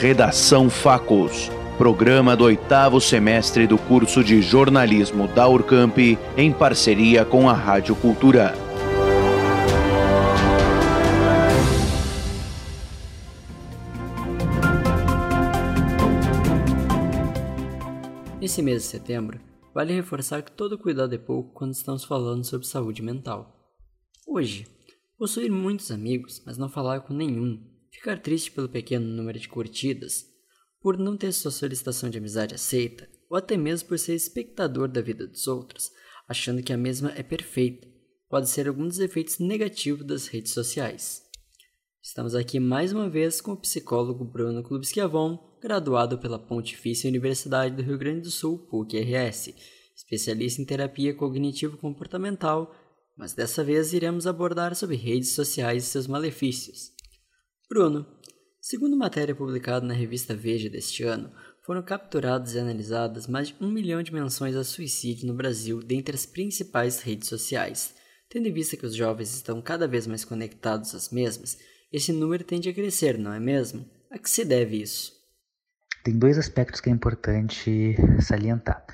Redação Facos, programa do oitavo semestre do curso de jornalismo da Urcamp, em parceria com a Rádio Cultura. Nesse mês de setembro, vale reforçar que todo cuidado é pouco quando estamos falando sobre saúde mental. Hoje, possuir muitos amigos, mas não falar com nenhum, ficar triste pelo pequeno número de curtidas, por não ter sua solicitação de amizade aceita, ou até mesmo por ser espectador da vida dos outros, achando que a mesma é perfeita, pode ser algum dos efeitos negativos das redes sociais. Estamos aqui mais uma vez com o psicólogo Bruno Klubskiavon, graduado pela Pontifícia Universidade do Rio Grande do Sul, PUC-RS, especialista em terapia cognitivo-comportamental, mas dessa vez iremos abordar sobre redes sociais e seus malefícios. Bruno, segundo matéria publicada na revista Veja deste ano, foram capturadas e analisadas mais de um milhão de menções a suicídio no Brasil dentre as principais redes sociais. Tendo em vista que os jovens estão cada vez mais conectados às mesmas, esse número tende a crescer, não é mesmo? A que se deve isso? Tem dois aspectos que é importante salientar.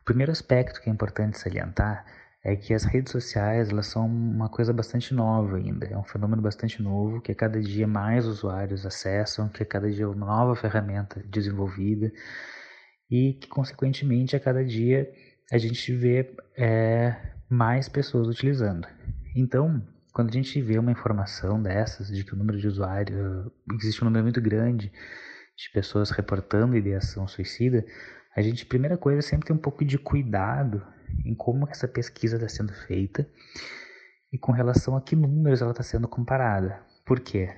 O primeiro aspecto que é importante salientar é que as redes sociais elas são uma coisa bastante nova ainda, é um fenômeno bastante novo que a cada dia mais usuários acessam, que a cada dia é uma nova ferramenta desenvolvida e que consequentemente a cada dia a gente vê é, mais pessoas utilizando. Então, quando a gente vê uma informação dessas de que o número de usuários existe um número muito grande de pessoas reportando ideação suicida, a gente primeira coisa sempre tem um pouco de cuidado em como essa pesquisa está sendo feita e com relação a que números ela está sendo comparada. Por quê?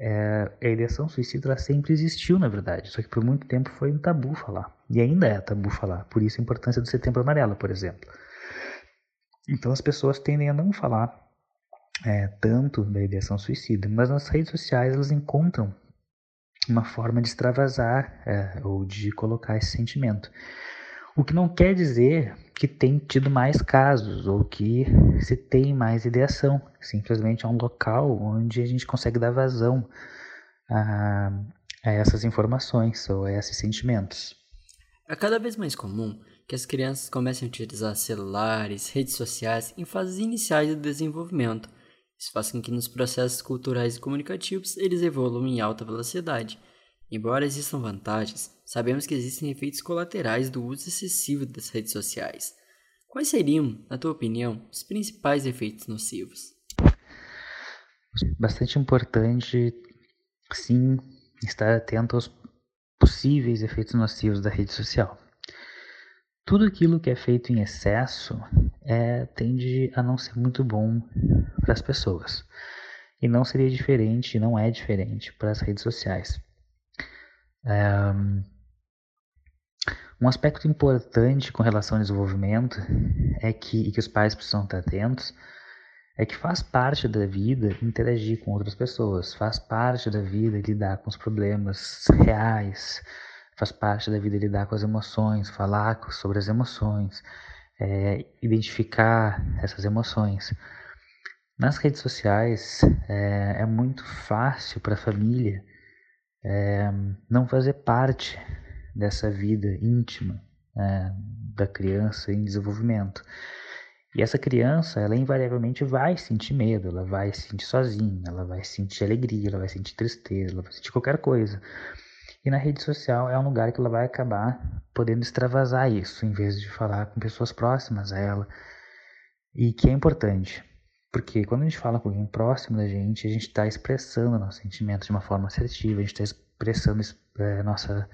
É, a ideação suicida sempre existiu, na verdade, só que por muito tempo foi um tabu falar. E ainda é tabu falar. Por isso a importância do Setembro Amarelo, por exemplo. Então as pessoas tendem a não falar é, tanto da ideação suicida, mas nas redes sociais elas encontram uma forma de extravasar é, ou de colocar esse sentimento. O que não quer dizer que tem tido mais casos ou que se tem mais ideação. Simplesmente é um local onde a gente consegue dar vazão a, a essas informações ou a esses sentimentos. É cada vez mais comum que as crianças comecem a utilizar celulares, redes sociais em fases iniciais do desenvolvimento. Isso faz com que nos processos culturais e comunicativos eles evoluam em alta velocidade Embora existam vantagens, sabemos que existem efeitos colaterais do uso excessivo das redes sociais. Quais seriam, na tua opinião, os principais efeitos nocivos? Bastante importante, sim, estar atento aos possíveis efeitos nocivos da rede social. Tudo aquilo que é feito em excesso é, tende a não ser muito bom para as pessoas. E não seria diferente, não é diferente para as redes sociais. Um aspecto importante com relação ao desenvolvimento é que, e que os pais precisam estar atentos é que faz parte da vida interagir com outras pessoas, faz parte da vida lidar com os problemas reais, faz parte da vida lidar com as emoções, falar sobre as emoções, é, identificar essas emoções. Nas redes sociais é, é muito fácil para a família é, não fazer parte dessa vida íntima é, da criança em desenvolvimento. E essa criança, ela invariavelmente vai sentir medo, ela vai se sentir sozinha, ela vai sentir alegria, ela vai sentir tristeza, ela vai sentir qualquer coisa. E na rede social é um lugar que ela vai acabar podendo extravasar isso, em vez de falar com pessoas próximas a ela. E que é importante, porque quando a gente fala com alguém próximo da gente, a gente está expressando nossos sentimentos de uma forma assertiva, a gente está expressando é, nossa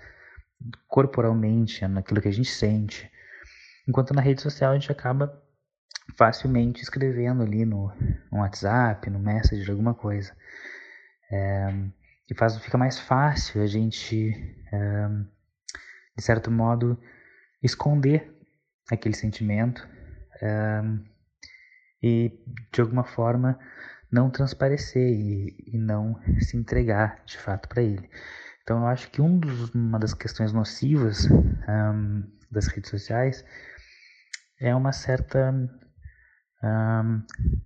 corporalmente naquilo que a gente sente. Enquanto na rede social a gente acaba facilmente escrevendo ali no, no WhatsApp, no Message, alguma coisa. É, e faz, fica mais fácil a gente, é, de certo modo, esconder aquele sentimento. É, e de alguma forma não transparecer e, e não se entregar de fato para ele. Então eu acho que um dos, uma das questões nocivas um, das redes sociais é uma certa um,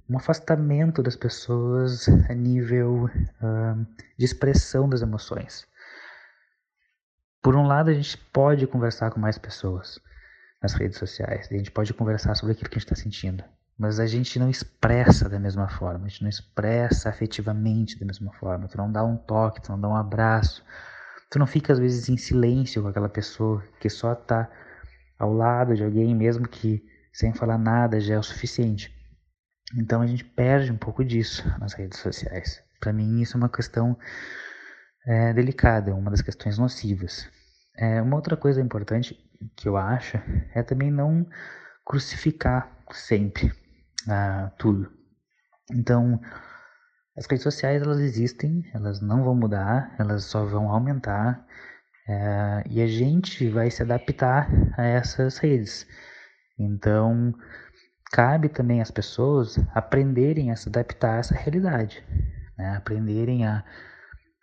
um afastamento das pessoas a nível um, de expressão das emoções. por um lado, a gente pode conversar com mais pessoas nas redes sociais, a gente pode conversar sobre aquilo que a gente está sentindo, mas a gente não expressa da mesma forma, a gente não expressa afetivamente da mesma forma. Tu não dá um toque, tu não dá um abraço, tu não fica às vezes em silêncio com aquela pessoa que só está ao lado de alguém, mesmo que sem falar nada já é o suficiente. Então a gente perde um pouco disso nas redes sociais. Para mim isso é uma questão é, delicada, uma das questões nocivas. É, uma outra coisa importante que eu acho é também não crucificar sempre ah, tudo. Então, as redes sociais elas existem, elas não vão mudar, elas só vão aumentar é, e a gente vai se adaptar a essas redes. Então, cabe também às pessoas aprenderem a se adaptar a essa realidade, né? aprenderem a,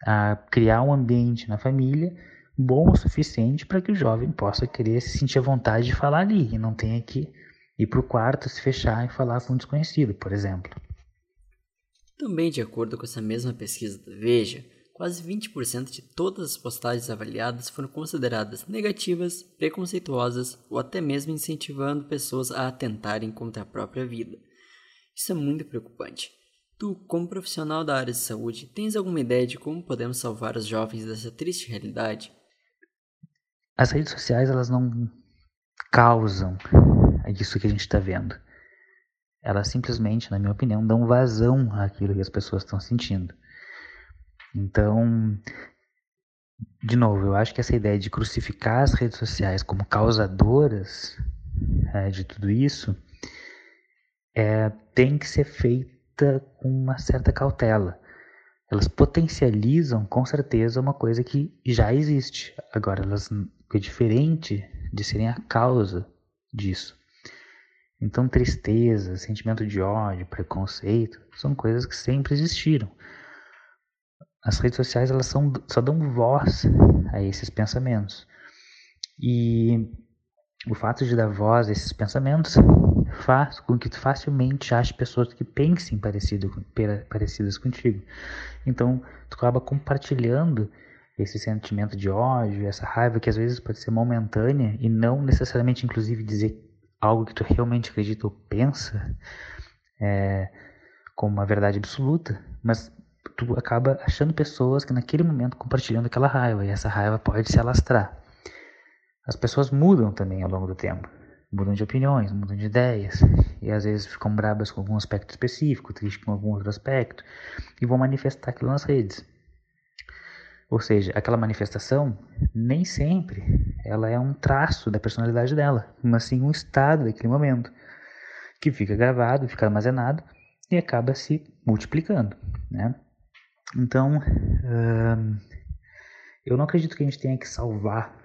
a criar um ambiente na família bom o suficiente para que o jovem possa querer se sentir à vontade de falar ali e não tenha que ir para o quarto, se fechar e falar com um desconhecido, por exemplo. Também, de acordo com essa mesma pesquisa da Veja, quase 20% de todas as postagens avaliadas foram consideradas negativas, preconceituosas ou até mesmo incentivando pessoas a atentarem contra a própria vida. Isso é muito preocupante. Tu, como profissional da área de saúde, tens alguma ideia de como podemos salvar os jovens dessa triste realidade? As redes sociais elas não causam isso que a gente está vendo. Elas simplesmente, na minha opinião, dão vazão àquilo que as pessoas estão sentindo. Então, de novo, eu acho que essa ideia de crucificar as redes sociais como causadoras é, de tudo isso é, tem que ser feita com uma certa cautela. Elas potencializam, com certeza, uma coisa que já existe. Agora, elas é diferente de serem a causa disso. Então, tristeza, sentimento de ódio, preconceito, são coisas que sempre existiram. As redes sociais elas são, só dão voz a esses pensamentos. E o fato de dar voz a esses pensamentos faz com que tu facilmente ache pessoas que pensem parecido, parecidas contigo. Então, tu acaba compartilhando esse sentimento de ódio, essa raiva que às vezes pode ser momentânea e não necessariamente, inclusive, dizer algo que tu realmente acredita ou pensa é, como uma verdade absoluta, mas tu acaba achando pessoas que naquele momento compartilhando aquela raiva e essa raiva pode se alastrar. As pessoas mudam também ao longo do tempo, mudam de opiniões, mudam de ideias e às vezes ficam brabas com algum aspecto específico, tristes com algum outro aspecto e vão manifestar aquilo nas redes. Ou seja, aquela manifestação nem sempre ela é um traço da personalidade dela, mas sim um estado daquele momento que fica gravado, fica armazenado e acaba se multiplicando, né? Então, uh, eu não acredito que a gente tenha que salvar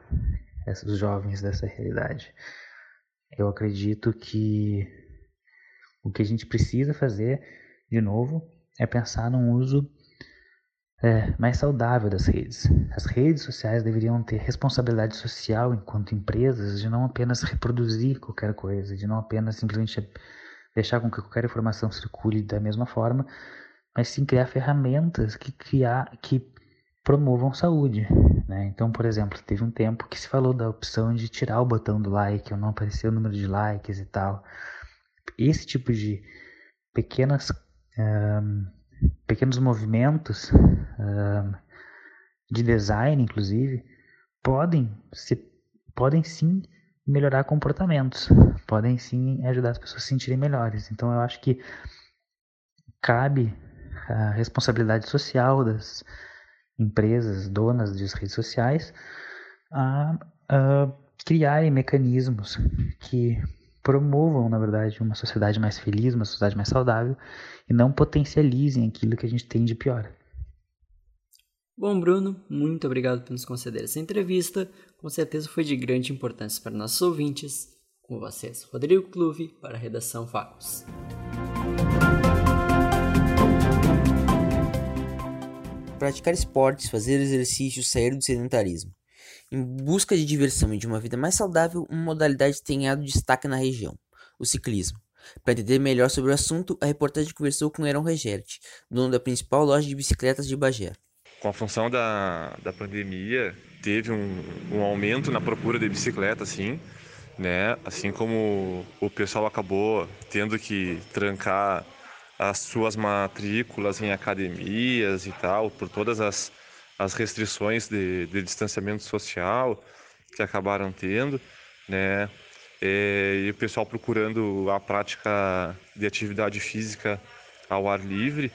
esses jovens dessa realidade. Eu acredito que o que a gente precisa fazer, de novo, é pensar num uso é, mais saudável das redes. As redes sociais deveriam ter responsabilidade social enquanto empresas de não apenas reproduzir qualquer coisa, de não apenas simplesmente deixar com que qualquer informação circule da mesma forma, mas sim criar ferramentas que, criar, que promovam saúde. Né? Então, por exemplo, teve um tempo que se falou da opção de tirar o botão do like, ou não aparecer o número de likes e tal. Esse tipo de pequenas, um, pequenos movimentos de design, inclusive, podem, se, podem sim melhorar comportamentos, podem sim ajudar as pessoas a se sentirem melhores. Então, eu acho que cabe a responsabilidade social das empresas donas de redes sociais a, a criarem mecanismos que promovam, na verdade, uma sociedade mais feliz, uma sociedade mais saudável e não potencializem aquilo que a gente tem de pior. Bom, Bruno, muito obrigado por nos conceder essa entrevista. Com certeza foi de grande importância para nossos ouvintes. Com vocês, Rodrigo Clube, para a redação Facos. praticar esportes, fazer exercícios, sair do sedentarismo. Em busca de diversão e de uma vida mais saudável, uma modalidade tem ganhado destaque na região: o ciclismo. Para entender melhor sobre o assunto, a reportagem conversou com Heron Regerte, dono da principal loja de bicicletas de Bagé. Com a função da, da pandemia, teve um, um aumento na procura de bicicleta, assim, né? Assim como o pessoal acabou tendo que trancar as suas matrículas em academias e tal, por todas as, as restrições de, de distanciamento social que acabaram tendo, né? É, e o pessoal procurando a prática de atividade física ao ar livre,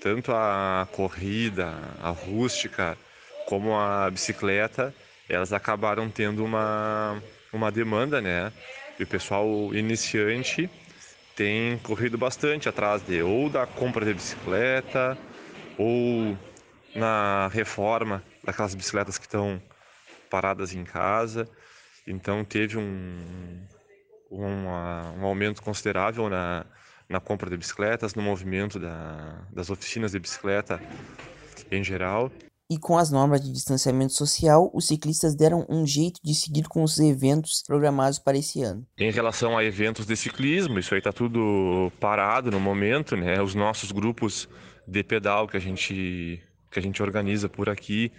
tanto a corrida, a rústica, como a bicicleta, elas acabaram tendo uma, uma demanda, né? E o pessoal iniciante tem corrido bastante atrás de ou da compra de bicicleta ou na reforma daquelas bicicletas que estão paradas em casa. Então teve um, um, um aumento considerável na, na compra de bicicletas, no movimento da, das oficinas de bicicleta em geral. E com as normas de distanciamento social, os ciclistas deram um jeito de seguir com os eventos programados para esse ano. Em relação a eventos de ciclismo, isso aí está tudo parado no momento, né? Os nossos grupos de pedal que a gente que a gente organiza por aqui,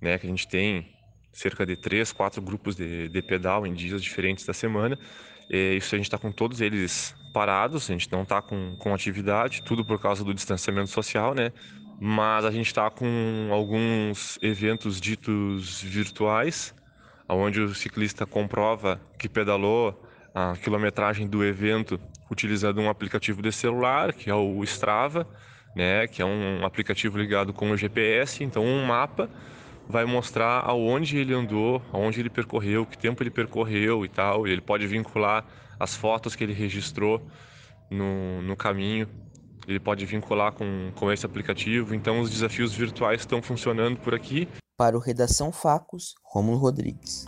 né? Que a gente tem cerca de três, quatro grupos de, de pedal em dias diferentes da semana. E isso a gente está com todos eles parados, a gente não está com, com atividade, tudo por causa do distanciamento social, né? Mas a gente está com alguns eventos ditos virtuais, onde o ciclista comprova que pedalou a quilometragem do evento utilizando um aplicativo de celular, que é o Strava, né, que é um aplicativo ligado com o GPS, então um mapa vai mostrar aonde ele andou, aonde ele percorreu, que tempo ele percorreu e tal. E ele pode vincular as fotos que ele registrou no, no caminho. Ele pode vincular com, com esse aplicativo. Então, os desafios virtuais estão funcionando por aqui. Para o Redação Facos, Romulo Rodrigues.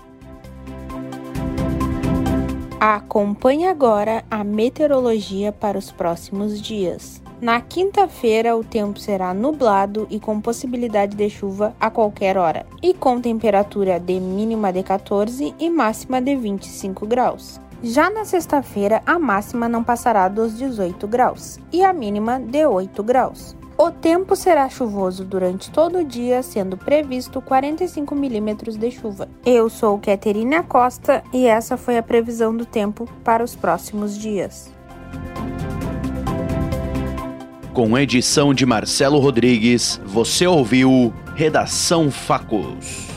Acompanhe agora a meteorologia para os próximos dias. Na quinta-feira, o tempo será nublado e com possibilidade de chuva a qualquer hora, e com temperatura de mínima de 14 e máxima de 25 graus. Já na sexta-feira, a máxima não passará dos 18 graus e a mínima de 8 graus. O tempo será chuvoso durante todo o dia, sendo previsto 45 milímetros de chuva. Eu sou Caterina Costa e essa foi a previsão do tempo para os próximos dias. Com edição de Marcelo Rodrigues, você ouviu Redação Facos.